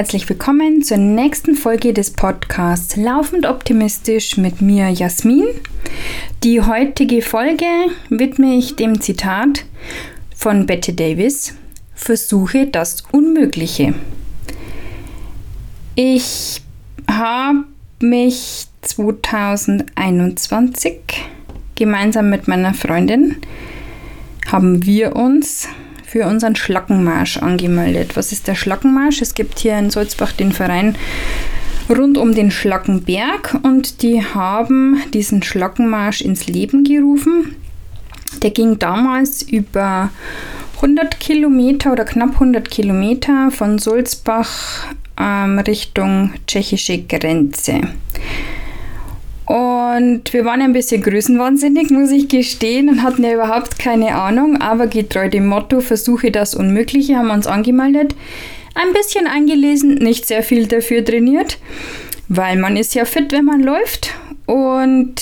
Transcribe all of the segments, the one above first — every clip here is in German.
Herzlich willkommen zur nächsten Folge des Podcasts Laufend Optimistisch mit mir Jasmin. Die heutige Folge widme ich dem Zitat von Bette Davis: Versuche das Unmögliche. Ich habe mich 2021 gemeinsam mit meiner Freundin haben wir uns für unseren Schlackenmarsch angemeldet. Was ist der Schlackenmarsch? Es gibt hier in Salzbach den Verein rund um den Schlackenberg und die haben diesen Schlackenmarsch ins Leben gerufen. Der ging damals über 100 Kilometer oder knapp 100 Kilometer von Sulzbach ähm, Richtung tschechische Grenze. Und wir waren ein bisschen größenwahnsinnig, muss ich gestehen, und hatten ja überhaupt keine Ahnung. Aber getreu dem Motto, versuche das Unmögliche, haben wir uns angemeldet. Ein bisschen eingelesen, nicht sehr viel dafür trainiert, weil man ist ja fit, wenn man läuft. Und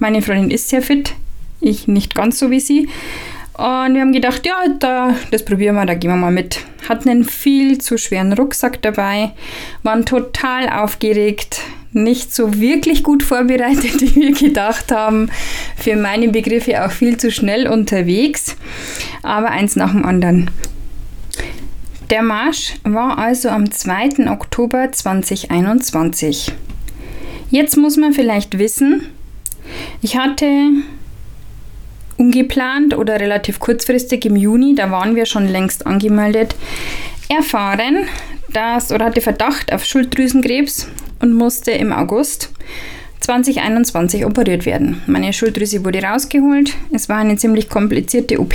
meine Freundin ist sehr fit, ich nicht ganz so wie sie. Und wir haben gedacht, ja, da, das probieren wir, da gehen wir mal mit. Hatten einen viel zu schweren Rucksack dabei, waren total aufgeregt, nicht so wirklich gut vorbereitet, wie wir gedacht haben. Für meine Begriffe auch viel zu schnell unterwegs. Aber eins nach dem anderen. Der Marsch war also am 2. Oktober 2021. Jetzt muss man vielleicht wissen, ich hatte ungeplant oder relativ kurzfristig im Juni, da waren wir schon längst angemeldet, erfahren, dass oder hatte Verdacht auf Schulddrüsenkrebs und musste im August 2021 operiert werden. Meine Schulddrüse wurde rausgeholt. Es war eine ziemlich komplizierte OP,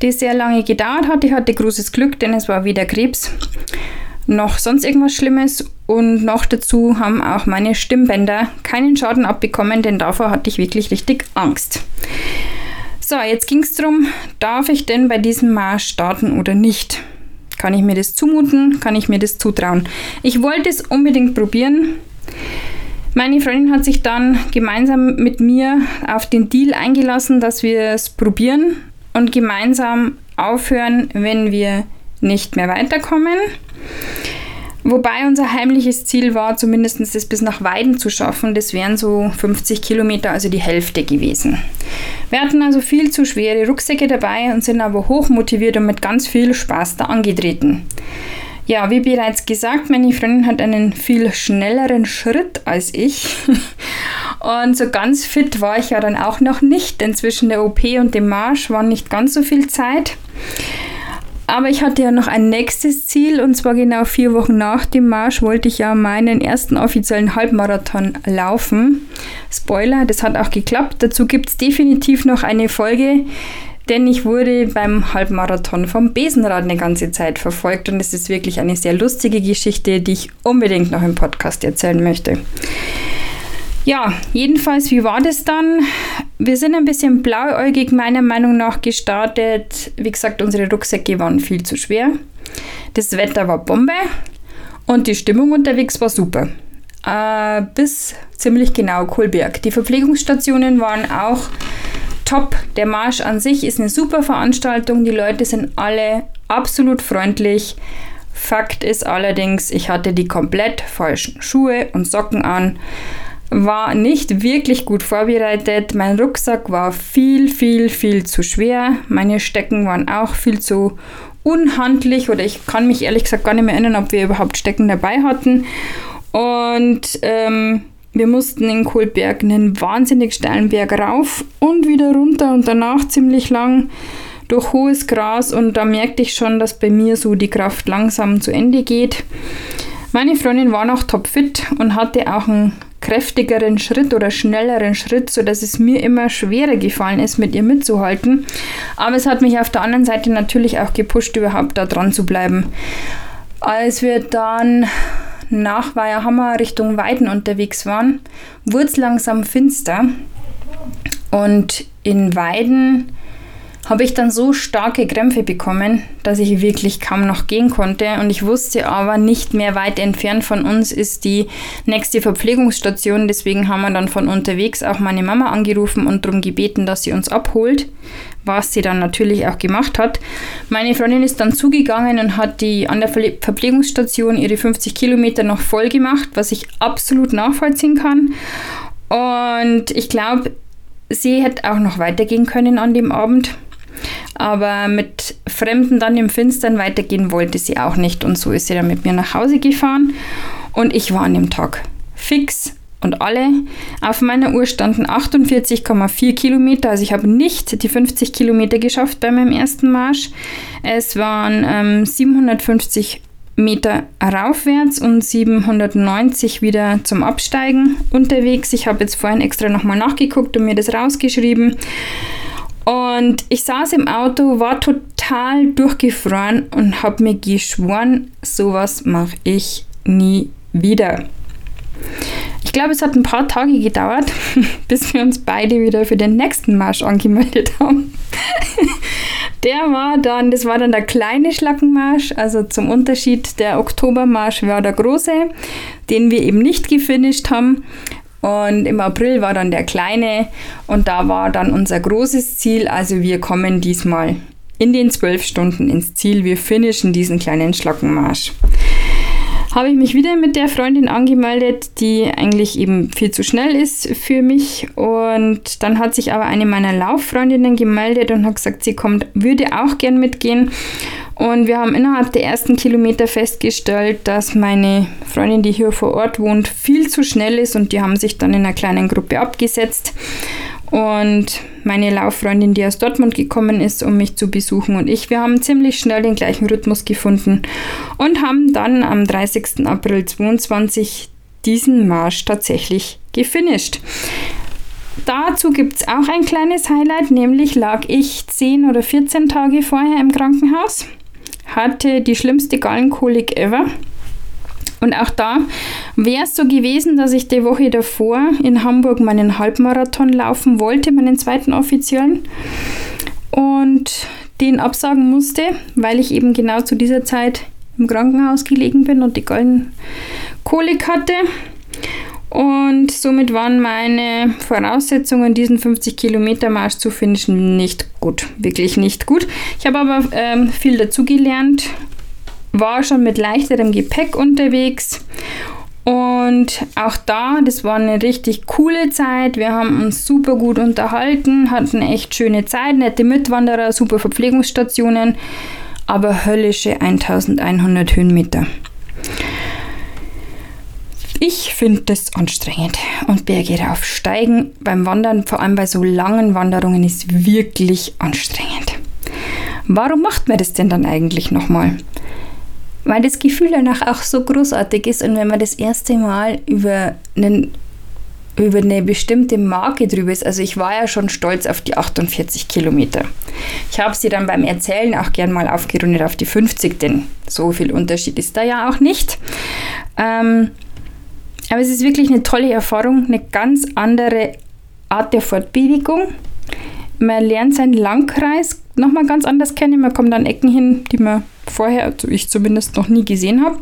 die sehr lange gedauert hat. Ich hatte großes Glück, denn es war weder Krebs noch sonst irgendwas Schlimmes. Und noch dazu haben auch meine Stimmbänder keinen Schaden abbekommen, denn davor hatte ich wirklich richtig Angst. So, jetzt ging es darum, darf ich denn bei diesem Marsch starten oder nicht? Kann ich mir das zumuten? Kann ich mir das zutrauen? Ich wollte es unbedingt probieren. Meine Freundin hat sich dann gemeinsam mit mir auf den Deal eingelassen, dass wir es probieren und gemeinsam aufhören, wenn wir nicht mehr weiterkommen. Wobei unser heimliches Ziel war, zumindest das bis nach Weiden zu schaffen. Das wären so 50 Kilometer, also die Hälfte gewesen. Wir hatten also viel zu schwere Rucksäcke dabei und sind aber hoch motiviert und mit ganz viel Spaß da angetreten. Ja, wie bereits gesagt, meine Freundin hat einen viel schnelleren Schritt als ich. Und so ganz fit war ich ja dann auch noch nicht, denn zwischen der OP und dem Marsch war nicht ganz so viel Zeit. Aber ich hatte ja noch ein nächstes Ziel und zwar genau vier Wochen nach dem Marsch wollte ich ja meinen ersten offiziellen Halbmarathon laufen. Spoiler, das hat auch geklappt. Dazu gibt es definitiv noch eine Folge, denn ich wurde beim Halbmarathon vom Besenrad eine ganze Zeit verfolgt und es ist wirklich eine sehr lustige Geschichte, die ich unbedingt noch im Podcast erzählen möchte. Ja, jedenfalls, wie war das dann? Wir sind ein bisschen blauäugig meiner Meinung nach gestartet. Wie gesagt, unsere Rucksäcke waren viel zu schwer. Das Wetter war Bombe und die Stimmung unterwegs war super. Äh, bis ziemlich genau Kohlberg. Die Verpflegungsstationen waren auch top. Der Marsch an sich ist eine super Veranstaltung. Die Leute sind alle absolut freundlich. Fakt ist allerdings, ich hatte die komplett falschen Schuhe und Socken an war nicht wirklich gut vorbereitet. Mein Rucksack war viel, viel, viel zu schwer. Meine Stecken waren auch viel zu unhandlich oder ich kann mich ehrlich gesagt gar nicht mehr erinnern, ob wir überhaupt Stecken dabei hatten. Und ähm, wir mussten in Kohlberg einen wahnsinnig steilen Berg rauf und wieder runter und danach ziemlich lang durch hohes Gras und da merkte ich schon, dass bei mir so die Kraft langsam zu Ende geht. Meine Freundin war noch topfit und hatte auch einen kräftigeren Schritt oder schnelleren Schritt, sodass es mir immer schwerer gefallen ist, mit ihr mitzuhalten. Aber es hat mich auf der anderen Seite natürlich auch gepusht, überhaupt da dran zu bleiben. Als wir dann nach Weiherhammer Richtung Weiden unterwegs waren, wurde es langsam finster. Und in Weiden habe ich dann so starke Krämpfe bekommen, dass ich wirklich kaum noch gehen konnte. Und ich wusste aber, nicht mehr weit entfernt von uns ist die nächste Verpflegungsstation. Deswegen haben wir dann von unterwegs auch meine Mama angerufen und darum gebeten, dass sie uns abholt, was sie dann natürlich auch gemacht hat. Meine Freundin ist dann zugegangen und hat die an der Verpflegungsstation ihre 50 Kilometer noch voll gemacht, was ich absolut nachvollziehen kann. Und ich glaube, sie hätte auch noch weitergehen können an dem Abend. Aber mit Fremden dann im Finstern weitergehen wollte sie auch nicht. Und so ist sie dann mit mir nach Hause gefahren. Und ich war an dem Tag fix und alle. Auf meiner Uhr standen 48,4 Kilometer. Also ich habe nicht die 50 Kilometer geschafft bei meinem ersten Marsch. Es waren ähm, 750 Meter raufwärts und 790 wieder zum Absteigen unterwegs. Ich habe jetzt vorhin extra nochmal nachgeguckt und mir das rausgeschrieben. Und ich saß im Auto, war total durchgefroren und habe mir geschworen, sowas mache ich nie wieder. Ich glaube, es hat ein paar Tage gedauert, bis wir uns beide wieder für den nächsten Marsch angemeldet haben. Der war dann, das war dann der kleine Schlackenmarsch, also zum Unterschied der Oktobermarsch war der große, den wir eben nicht gefinisht haben. Und im April war dann der kleine und da war dann unser großes Ziel. Also wir kommen diesmal in den zwölf Stunden ins Ziel. Wir finishen diesen kleinen Schlackenmarsch habe ich mich wieder mit der Freundin angemeldet, die eigentlich eben viel zu schnell ist für mich. Und dann hat sich aber eine meiner Lauffreundinnen gemeldet und hat gesagt, sie kommt, würde auch gern mitgehen. Und wir haben innerhalb der ersten Kilometer festgestellt, dass meine Freundin, die hier vor Ort wohnt, viel zu schnell ist und die haben sich dann in einer kleinen Gruppe abgesetzt. Und meine Lauffreundin, die aus Dortmund gekommen ist, um mich zu besuchen, und ich, wir haben ziemlich schnell den gleichen Rhythmus gefunden und haben dann am 30. April 22 diesen Marsch tatsächlich gefinisht. Dazu gibt es auch ein kleines Highlight, nämlich lag ich 10 oder 14 Tage vorher im Krankenhaus, hatte die schlimmste Gallenkolik ever und auch da wäre es so gewesen, dass ich die Woche davor in Hamburg meinen Halbmarathon laufen wollte, meinen zweiten offiziellen. Und den absagen musste, weil ich eben genau zu dieser Zeit im Krankenhaus gelegen bin und die Gallenkolik hatte. Und somit waren meine Voraussetzungen, diesen 50 Kilometer Marsch zu finishen, nicht gut. Wirklich nicht gut. Ich habe aber ähm, viel dazugelernt war schon mit leichterem Gepäck unterwegs. Und auch da, das war eine richtig coole Zeit. Wir haben uns super gut unterhalten, hatten echt schöne Zeit, nette Mitwanderer, super Verpflegungsstationen, aber höllische 1100 Höhenmeter. Ich finde das anstrengend und Berge raufsteigen beim Wandern, vor allem bei so langen Wanderungen, ist wirklich anstrengend. Warum macht man das denn dann eigentlich nochmal? Weil das Gefühl danach auch so großartig ist und wenn man das erste Mal über einen über eine bestimmte Marke drüber ist. Also ich war ja schon stolz auf die 48 Kilometer. Ich habe sie dann beim Erzählen auch gern mal aufgerundet auf die 50, denn so viel Unterschied ist da ja auch nicht. Ähm, aber es ist wirklich eine tolle Erfahrung, eine ganz andere Art der Fortbewegung. Man lernt seinen Langkreis nochmal ganz anders kennen. Man kommt an Ecken hin, die man vorher, also ich zumindest noch nie gesehen habe.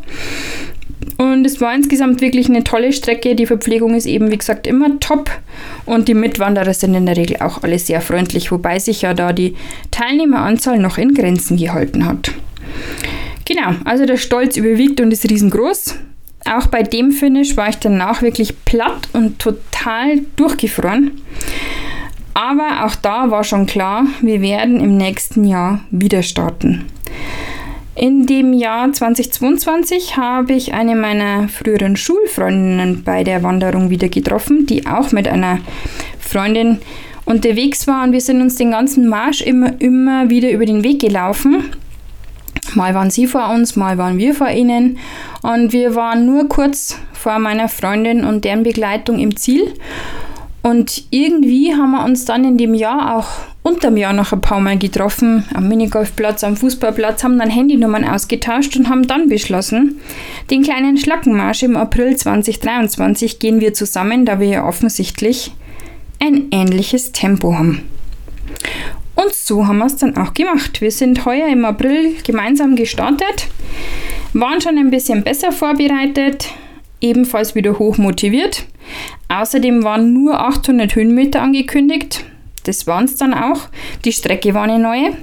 Und es war insgesamt wirklich eine tolle Strecke. Die Verpflegung ist eben, wie gesagt, immer top. Und die Mitwanderer sind in der Regel auch alle sehr freundlich, wobei sich ja da die Teilnehmeranzahl noch in Grenzen gehalten hat. Genau, also der Stolz überwiegt und ist riesengroß. Auch bei dem Finish war ich danach wirklich platt und total durchgefroren. Aber auch da war schon klar, wir werden im nächsten Jahr wieder starten. In dem Jahr 2022 habe ich eine meiner früheren Schulfreundinnen bei der Wanderung wieder getroffen, die auch mit einer Freundin unterwegs war. Und wir sind uns den ganzen Marsch immer, immer wieder über den Weg gelaufen. Mal waren sie vor uns, mal waren wir vor ihnen. Und wir waren nur kurz vor meiner Freundin und deren Begleitung im Ziel und irgendwie haben wir uns dann in dem Jahr auch unterm Jahr noch ein paar Mal getroffen, am Minigolfplatz, am Fußballplatz, haben dann Handynummern ausgetauscht und haben dann beschlossen, den kleinen Schlackenmarsch im April 2023 gehen wir zusammen, da wir ja offensichtlich ein ähnliches Tempo haben. Und so haben wir es dann auch gemacht. Wir sind heuer im April gemeinsam gestartet, waren schon ein bisschen besser vorbereitet, ebenfalls wieder hoch motiviert. Außerdem waren nur 800 Höhenmeter angekündigt. Das waren es dann auch. Die Strecke war eine neue.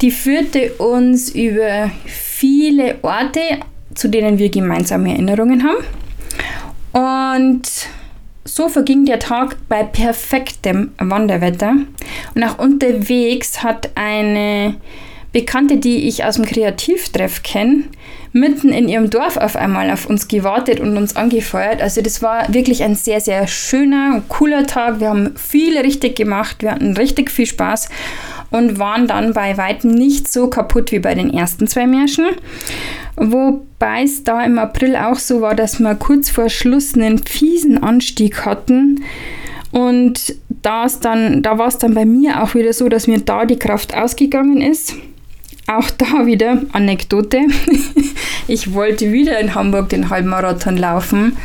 Die führte uns über viele Orte, zu denen wir gemeinsame Erinnerungen haben. Und so verging der Tag bei perfektem Wanderwetter. Und auch unterwegs hat eine Bekannte, die ich aus dem Kreativtreff kenne, mitten in ihrem Dorf auf einmal auf uns gewartet und uns angefeuert. Also das war wirklich ein sehr, sehr schöner und cooler Tag. Wir haben viel richtig gemacht, wir hatten richtig viel Spaß und waren dann bei weitem nicht so kaputt wie bei den ersten zwei Märschen. Wobei es da im April auch so war, dass wir kurz vor Schluss einen fiesen Anstieg hatten. Und dann, da war es dann bei mir auch wieder so, dass mir da die Kraft ausgegangen ist. Auch da wieder Anekdote. ich wollte wieder in Hamburg den Halbmarathon laufen,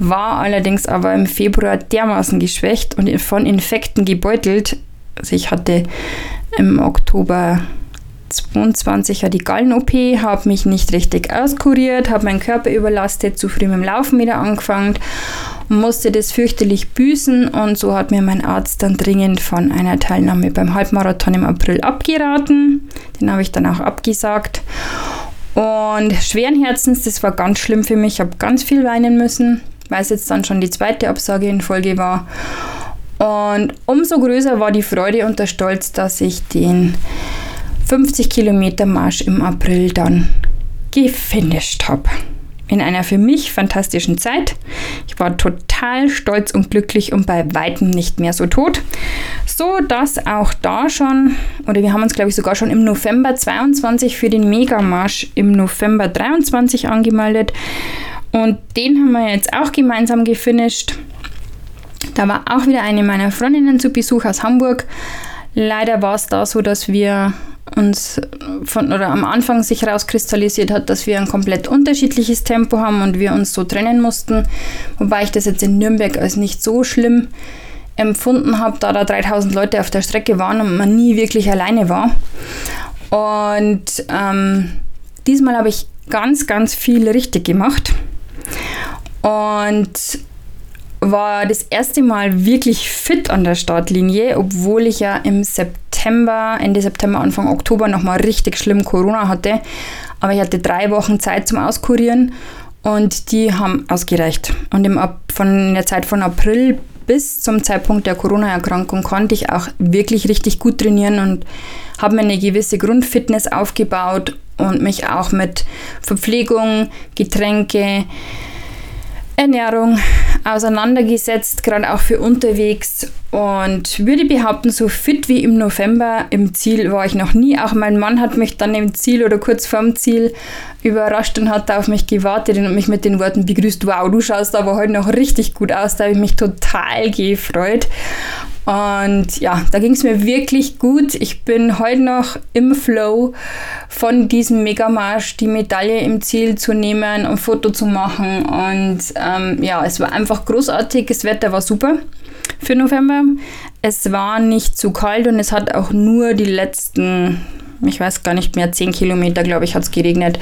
war allerdings aber im Februar dermaßen geschwächt und von Infekten gebeutelt. Also ich hatte im Oktober 22 die Gallen-OP, habe mich nicht richtig auskuriert, habe meinen Körper überlastet, zu früh mit dem Laufen wieder angefangen musste das fürchterlich büßen und so hat mir mein Arzt dann dringend von einer Teilnahme beim Halbmarathon im April abgeraten. Den habe ich dann auch abgesagt. Und schweren Herzens, das war ganz schlimm für mich. Ich habe ganz viel weinen müssen, weil es jetzt dann schon die zweite Absage in Folge war. Und umso größer war die Freude und der Stolz, dass ich den 50 Kilometer Marsch im April dann gefinisht habe. In einer für mich fantastischen Zeit. Ich war total stolz und glücklich und bei weitem nicht mehr so tot. So dass auch da schon, oder wir haben uns glaube ich sogar schon im November 22 für den Megamarsch im November 23 angemeldet. Und den haben wir jetzt auch gemeinsam gefinisht. Da war auch wieder eine meiner Freundinnen zu Besuch aus Hamburg. Leider war es da so, dass wir uns von oder am Anfang sich herauskristallisiert hat, dass wir ein komplett unterschiedliches Tempo haben und wir uns so trennen mussten. Wobei ich das jetzt in Nürnberg als nicht so schlimm empfunden habe, da da 3000 Leute auf der Strecke waren und man nie wirklich alleine war. Und ähm, diesmal habe ich ganz, ganz viel richtig gemacht. Und war das erste Mal wirklich fit an der Startlinie, obwohl ich ja im September, Ende September, Anfang Oktober nochmal richtig schlimm Corona hatte. Aber ich hatte drei Wochen Zeit zum Auskurieren und die haben ausgereicht. Und im, von der Zeit von April bis zum Zeitpunkt der Corona-Erkrankung konnte ich auch wirklich richtig gut trainieren und habe mir eine gewisse Grundfitness aufgebaut und mich auch mit Verpflegung, Getränke, Ernährung auseinandergesetzt, gerade auch für unterwegs. Und würde behaupten, so fit wie im November im Ziel war ich noch nie. Auch mein Mann hat mich dann im Ziel oder kurz vorm Ziel überrascht und hat auf mich gewartet und mich mit den Worten begrüßt, wow, du schaust aber heute noch richtig gut aus. Da habe ich mich total gefreut. Und ja, da ging es mir wirklich gut. Ich bin heute noch im Flow von diesem Megamarsch, die Medaille im Ziel zu nehmen und Foto zu machen. Und ähm, ja, es war einfach großartig. Das Wetter war super für November. Es war nicht zu kalt und es hat auch nur die letzten ich weiß gar nicht mehr, 10 Kilometer, glaube ich, hat es geregnet.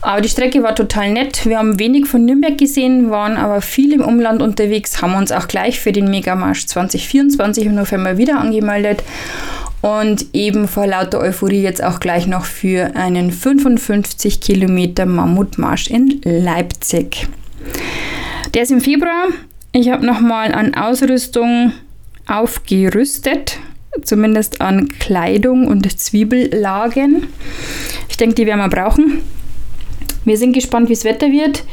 Aber die Strecke war total nett. Wir haben wenig von Nürnberg gesehen, waren aber viel im Umland unterwegs, haben uns auch gleich für den Megamarsch 2024 im November wieder angemeldet und eben vor lauter Euphorie jetzt auch gleich noch für einen 55 Kilometer Mammutmarsch in Leipzig. Der ist im Februar. Ich habe nochmal an Ausrüstung aufgerüstet zumindest an Kleidung und Zwiebellagen. Ich denke, die werden wir brauchen. Wir sind gespannt, wie das Wetter wird.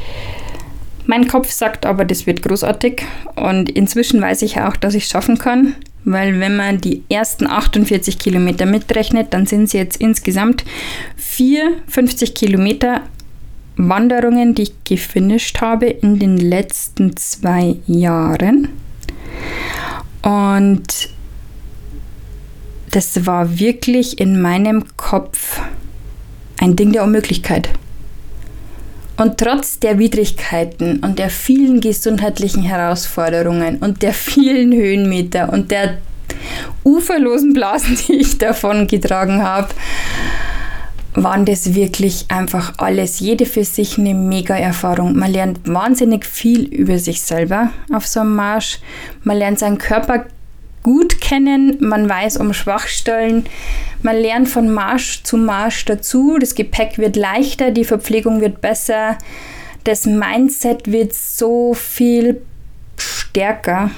Mein Kopf sagt aber, das wird großartig und inzwischen weiß ich auch, dass ich es schaffen kann, weil wenn man die ersten 48 Kilometer mitrechnet, dann sind es jetzt insgesamt 54 Kilometer Wanderungen, die ich gefinisht habe in den letzten zwei Jahren. Und das war wirklich in meinem Kopf ein Ding der Unmöglichkeit. Und trotz der Widrigkeiten und der vielen gesundheitlichen Herausforderungen und der vielen Höhenmeter und der uferlosen Blasen, die ich davon getragen habe, waren das wirklich einfach alles, jede für sich eine Mega-Erfahrung. Man lernt wahnsinnig viel über sich selber auf so einem Marsch. Man lernt seinen Körper gut kennen, man weiß um Schwachstellen, man lernt von Marsch zu Marsch dazu, das Gepäck wird leichter, die Verpflegung wird besser, das Mindset wird so viel stärker,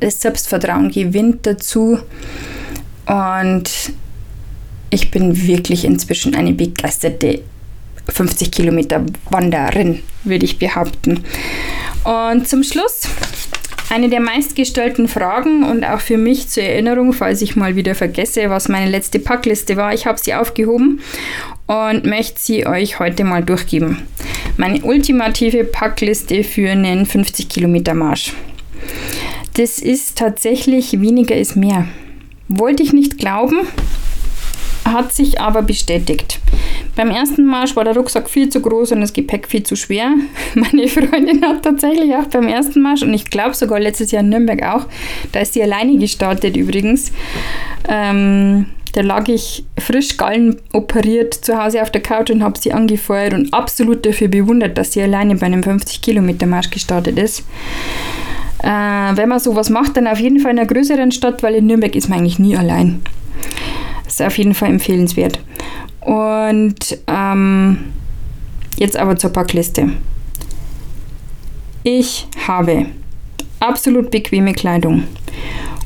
das Selbstvertrauen gewinnt dazu und ich bin wirklich inzwischen eine begeisterte 50 Kilometer Wanderin, würde ich behaupten. Und zum Schluss eine der meistgestellten Fragen und auch für mich zur Erinnerung, falls ich mal wieder vergesse, was meine letzte Packliste war. Ich habe sie aufgehoben und möchte sie euch heute mal durchgeben. Meine ultimative Packliste für einen 50 Kilometer Marsch. Das ist tatsächlich weniger ist mehr. Wollte ich nicht glauben, hat sich aber bestätigt. Beim ersten Marsch war der Rucksack viel zu groß und das Gepäck viel zu schwer. Meine Freundin hat tatsächlich auch beim ersten Marsch und ich glaube sogar letztes Jahr in Nürnberg auch, da ist sie alleine gestartet übrigens. Ähm, da lag ich frisch Gallen operiert zu Hause auf der Couch und habe sie angefeuert und absolut dafür bewundert, dass sie alleine bei einem 50 Kilometer Marsch gestartet ist. Äh, wenn man sowas macht, dann auf jeden Fall in einer größeren Stadt, weil in Nürnberg ist man eigentlich nie allein. Das ist auf jeden Fall empfehlenswert. Und ähm, jetzt aber zur Packliste. Ich habe absolut bequeme Kleidung,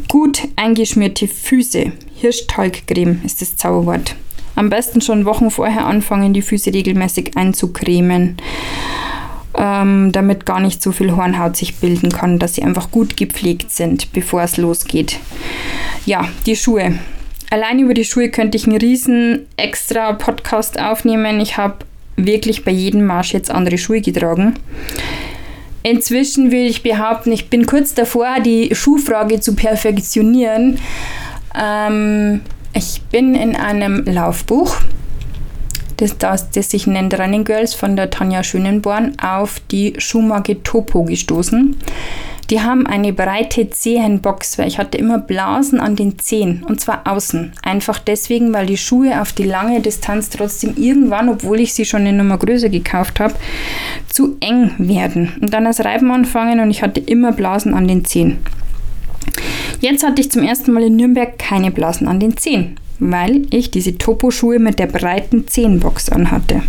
gut eingeschmierte Füße, Hirschtalgcreme ist das Zauberwort. Am besten schon Wochen vorher anfangen, die Füße regelmäßig einzucremen, ähm, damit gar nicht so viel Hornhaut sich bilden kann, dass sie einfach gut gepflegt sind, bevor es losgeht. Ja, die Schuhe. Allein über die Schuhe könnte ich einen riesen extra Podcast aufnehmen. Ich habe wirklich bei jedem Marsch jetzt andere Schuhe getragen. Inzwischen will ich behaupten, ich bin kurz davor, die Schuhfrage zu perfektionieren. Ähm, ich bin in einem Laufbuch, das, das, das sich nennt Running Girls von der Tanja Schönenborn, auf die Schuhmarke Topo gestoßen. Die haben eine breite Zehenbox, weil ich hatte immer Blasen an den Zehen und zwar außen. Einfach deswegen, weil die Schuhe auf die lange Distanz trotzdem irgendwann, obwohl ich sie schon eine Nummer größer gekauft habe, zu eng werden und dann das Reiben anfangen und ich hatte immer Blasen an den Zehen. Jetzt hatte ich zum ersten Mal in Nürnberg keine Blasen an den Zehen, weil ich diese Topo-Schuhe mit der breiten Zehenbox anhatte.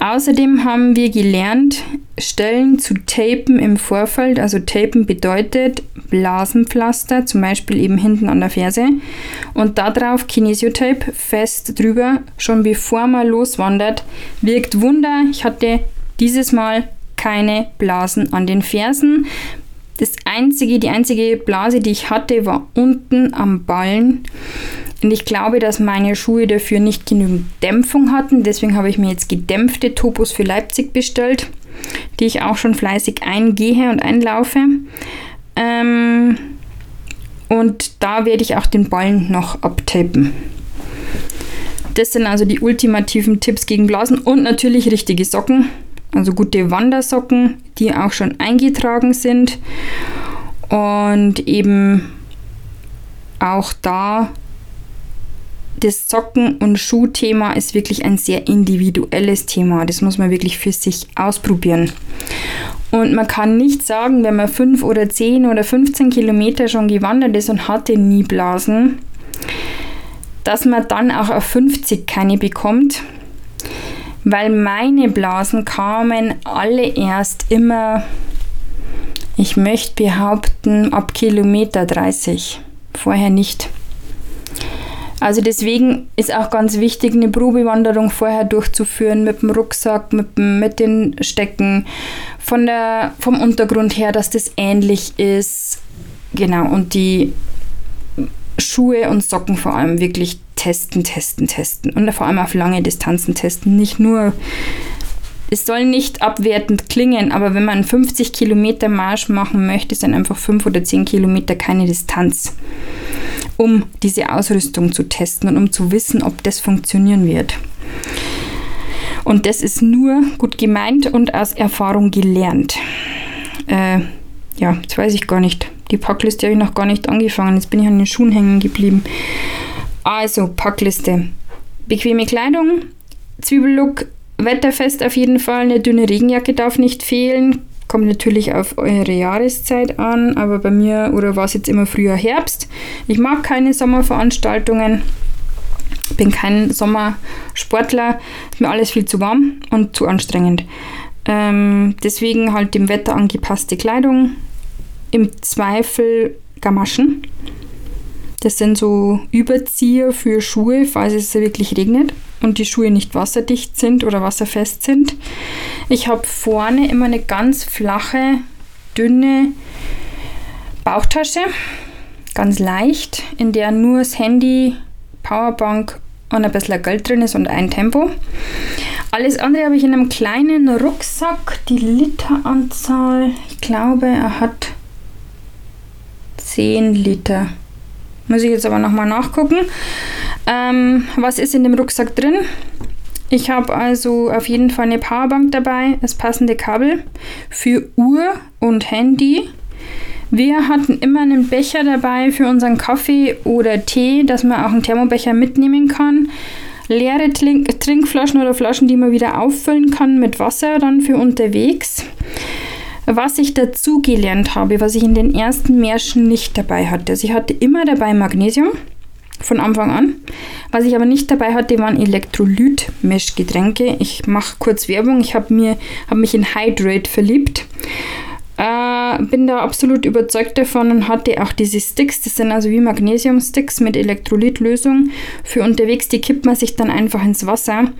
Außerdem haben wir gelernt, Stellen zu tapen im Vorfeld. Also tapen bedeutet Blasenpflaster, zum Beispiel eben hinten an der Ferse. Und darauf Kinesiotape fest drüber, schon bevor man loswandert. Wirkt Wunder. Ich hatte dieses Mal keine Blasen an den Fersen. Das einzige, die einzige Blase, die ich hatte, war unten am Ballen. Und ich glaube, dass meine Schuhe dafür nicht genügend Dämpfung hatten. Deswegen habe ich mir jetzt gedämpfte Topos für Leipzig bestellt, die ich auch schon fleißig eingehe und einlaufe. Ähm, und da werde ich auch den Ballen noch abtapen. Das sind also die ultimativen Tipps gegen Blasen und natürlich richtige Socken. Also gute Wandersocken, die auch schon eingetragen sind. Und eben auch da das Socken- und Schuhthema ist wirklich ein sehr individuelles Thema. Das muss man wirklich für sich ausprobieren. Und man kann nicht sagen, wenn man 5 oder 10 oder 15 Kilometer schon gewandert ist und hatte nie Blasen, dass man dann auch auf 50 keine bekommt. Weil meine Blasen kamen alle erst immer, ich möchte behaupten, ab Kilometer 30. Vorher nicht. Also deswegen ist auch ganz wichtig, eine Probewanderung vorher durchzuführen mit dem Rucksack, mit, mit den Stecken, von der, vom Untergrund her, dass das ähnlich ist. Genau, und die Schuhe und Socken vor allem wirklich testen, testen, testen. Und vor allem auf lange Distanzen testen. Nicht nur, es soll nicht abwertend klingen, aber wenn man einen 50 Kilometer Marsch machen möchte, sind einfach 5 oder 10 Kilometer keine Distanz um diese Ausrüstung zu testen und um zu wissen, ob das funktionieren wird. Und das ist nur gut gemeint und aus Erfahrung gelernt. Äh, ja, jetzt weiß ich gar nicht. Die Packliste habe ich noch gar nicht angefangen. Jetzt bin ich an den Schuhen hängen geblieben. Also, Packliste. Bequeme Kleidung, Zwiebellook, wetterfest auf jeden Fall. Eine dünne Regenjacke darf nicht fehlen. Kommt natürlich auf eure Jahreszeit an, aber bei mir oder war es jetzt immer früher Herbst. Ich mag keine Sommerveranstaltungen. Bin kein Sommersportler. Ist mir alles viel zu warm und zu anstrengend. Ähm, deswegen halt dem Wetter angepasste Kleidung. Im Zweifel Gamaschen. Das sind so Überzieher für Schuhe, falls es wirklich regnet und die Schuhe nicht wasserdicht sind oder wasserfest sind. Ich habe vorne immer eine ganz flache, dünne Bauchtasche, ganz leicht, in der nur das Handy, Powerbank und ein bisschen Geld drin ist und ein Tempo. Alles andere habe ich in einem kleinen Rucksack. Die Literanzahl, ich glaube, er hat 10 Liter. Muss ich jetzt aber nochmal nachgucken. Ähm, was ist in dem Rucksack drin? Ich habe also auf jeden Fall eine Powerbank dabei, das passende Kabel für Uhr und Handy. Wir hatten immer einen Becher dabei für unseren Kaffee oder Tee, dass man auch einen Thermobecher mitnehmen kann. Leere Trinkflaschen oder Flaschen, die man wieder auffüllen kann mit Wasser dann für unterwegs. Was ich dazu gelernt habe, was ich in den ersten Märschen nicht dabei hatte. Also ich hatte immer dabei Magnesium von Anfang an. Was ich aber nicht dabei hatte, waren Elektrolyt-Mischgetränke. Ich mache kurz Werbung. Ich habe hab mich in Hydrate verliebt. Äh, bin da absolut überzeugt davon und hatte auch diese Sticks, das sind also wie Magnesium-Sticks mit Elektrolytlösung für unterwegs, die kippt man sich dann einfach ins Wasser.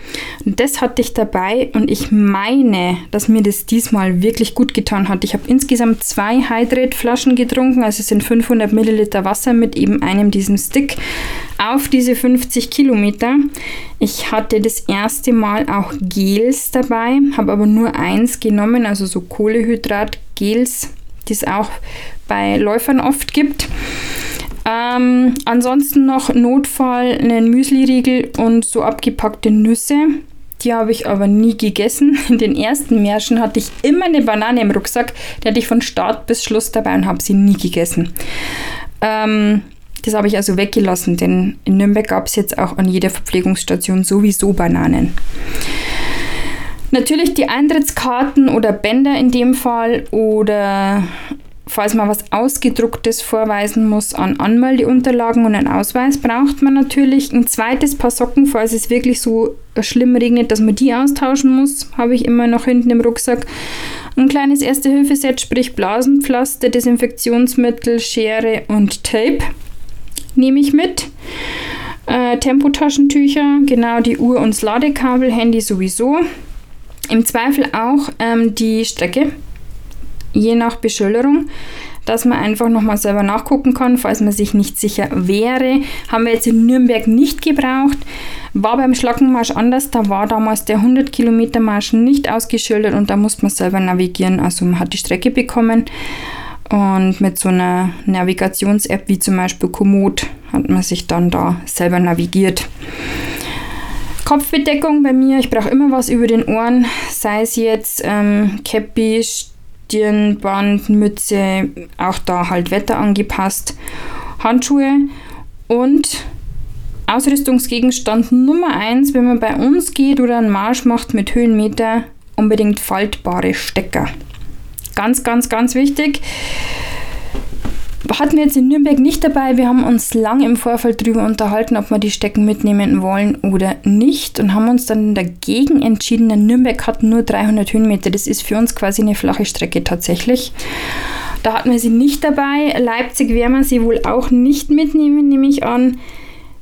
Und das hatte ich dabei und ich meine, dass mir das diesmal wirklich gut getan hat. Ich habe insgesamt zwei Hydrate-Flaschen getrunken, also es sind 500 Milliliter Wasser mit eben einem diesem Stick auf diese 50 Kilometer. Ich hatte das erste Mal auch Gels dabei, habe aber nur eins genommen, also so Kohlehydrat-Gels, die es auch bei Läufern oft gibt. Ähm, ansonsten noch Notfall einen Müsli-Riegel und so abgepackte Nüsse. Die habe ich aber nie gegessen. In den ersten Märschen hatte ich immer eine Banane im Rucksack. Die hatte ich von Start bis Schluss dabei und habe sie nie gegessen. Ähm, das habe ich also weggelassen, denn in Nürnberg gab es jetzt auch an jeder Verpflegungsstation sowieso Bananen. Natürlich die Eintrittskarten oder Bänder in dem Fall oder falls man was Ausgedrucktes vorweisen muss an Anmeldeunterlagen und einen Ausweis, braucht man natürlich ein zweites Paar Socken, falls es wirklich so schlimm regnet, dass man die austauschen muss, habe ich immer noch hinten im Rucksack. Ein kleines Erste-Hilfe-Set, sprich Blasenpflaster, Desinfektionsmittel, Schere und Tape nehme ich mit. Äh, Tempotaschentücher, genau die Uhr und das Ladekabel, Handy sowieso. Im Zweifel auch ähm, die Strecke, je nach Beschilderung, dass man einfach nochmal selber nachgucken kann, falls man sich nicht sicher wäre. Haben wir jetzt in Nürnberg nicht gebraucht. War beim Schlackenmarsch anders, da war damals der 100 Kilometer Marsch nicht ausgeschildert und da musste man selber navigieren. Also man hat die Strecke bekommen. Und mit so einer Navigations-App wie zum Beispiel Komoot hat man sich dann da selber navigiert. Kopfbedeckung bei mir, ich brauche immer was über den Ohren, sei es jetzt ähm, Käppi, Stirnband, Mütze, auch da halt Wetter angepasst, Handschuhe und Ausrüstungsgegenstand Nummer 1, wenn man bei uns geht oder einen Marsch macht mit Höhenmeter, unbedingt faltbare Stecker. Ganz, ganz, ganz wichtig. Hatten wir jetzt in Nürnberg nicht dabei. Wir haben uns lange im Vorfeld darüber unterhalten, ob wir die Stecken mitnehmen wollen oder nicht und haben uns dann dagegen entschieden. Denn Nürnberg hat nur 300 Höhenmeter. Das ist für uns quasi eine flache Strecke tatsächlich. Da hatten wir sie nicht dabei. Leipzig werden wir sie wohl auch nicht mitnehmen, nehme ich an.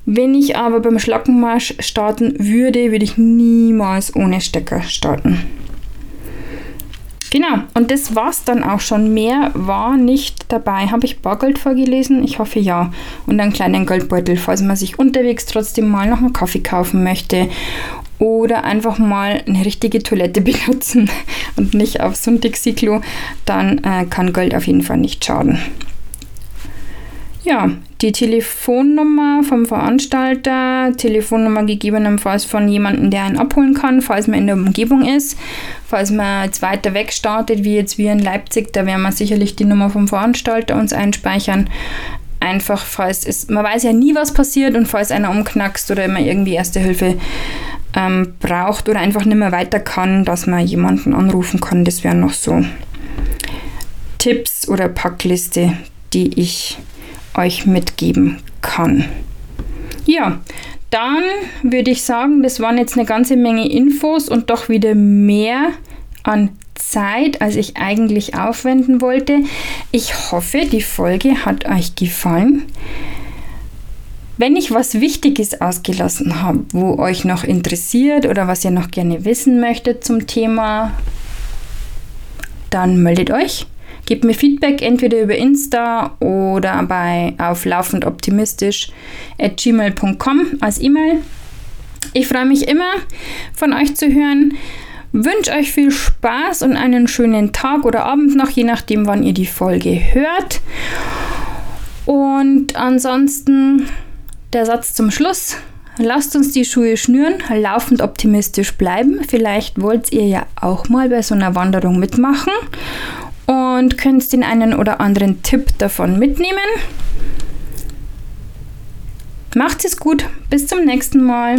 Wenn ich aber beim Schlackenmarsch starten würde, würde ich niemals ohne Stecker starten. Genau, und das war's dann auch schon. Mehr war nicht dabei. Habe ich Bargeld vorgelesen? Ich hoffe ja. Und einen kleinen Geldbeutel, falls man sich unterwegs trotzdem mal noch einen Kaffee kaufen möchte oder einfach mal eine richtige Toilette benutzen und nicht auf so ein Dixie-Klo, dann äh, kann Geld auf jeden Fall nicht schaden. Ja, die Telefonnummer vom Veranstalter, Telefonnummer gegebenenfalls von jemandem, der einen abholen kann, falls man in der Umgebung ist. Falls man jetzt weiter weg startet, wie jetzt wir in Leipzig, da werden wir sicherlich die Nummer vom Veranstalter uns einspeichern. Einfach, falls es, man weiß ja nie, was passiert und falls einer umknackst oder man irgendwie Erste Hilfe ähm, braucht oder einfach nicht mehr weiter kann, dass man jemanden anrufen kann. Das wären noch so Tipps oder Packliste, die ich euch mitgeben kann. Ja, dann würde ich sagen, das waren jetzt eine ganze Menge Infos und doch wieder mehr an Zeit, als ich eigentlich aufwenden wollte. Ich hoffe, die Folge hat euch gefallen. Wenn ich was Wichtiges ausgelassen habe, wo euch noch interessiert oder was ihr noch gerne wissen möchtet zum Thema, dann meldet euch. Gebt mir Feedback entweder über Insta oder bei auf laufendoptimistisch als E-Mail. Ich freue mich immer von euch zu hören. Wünsche euch viel Spaß und einen schönen Tag oder Abend noch, je nachdem, wann ihr die Folge hört. Und ansonsten der Satz zum Schluss. Lasst uns die Schuhe schnüren, laufend optimistisch bleiben. Vielleicht wollt ihr ja auch mal bei so einer Wanderung mitmachen und könnt den einen oder anderen Tipp davon mitnehmen. Macht es gut, bis zum nächsten Mal.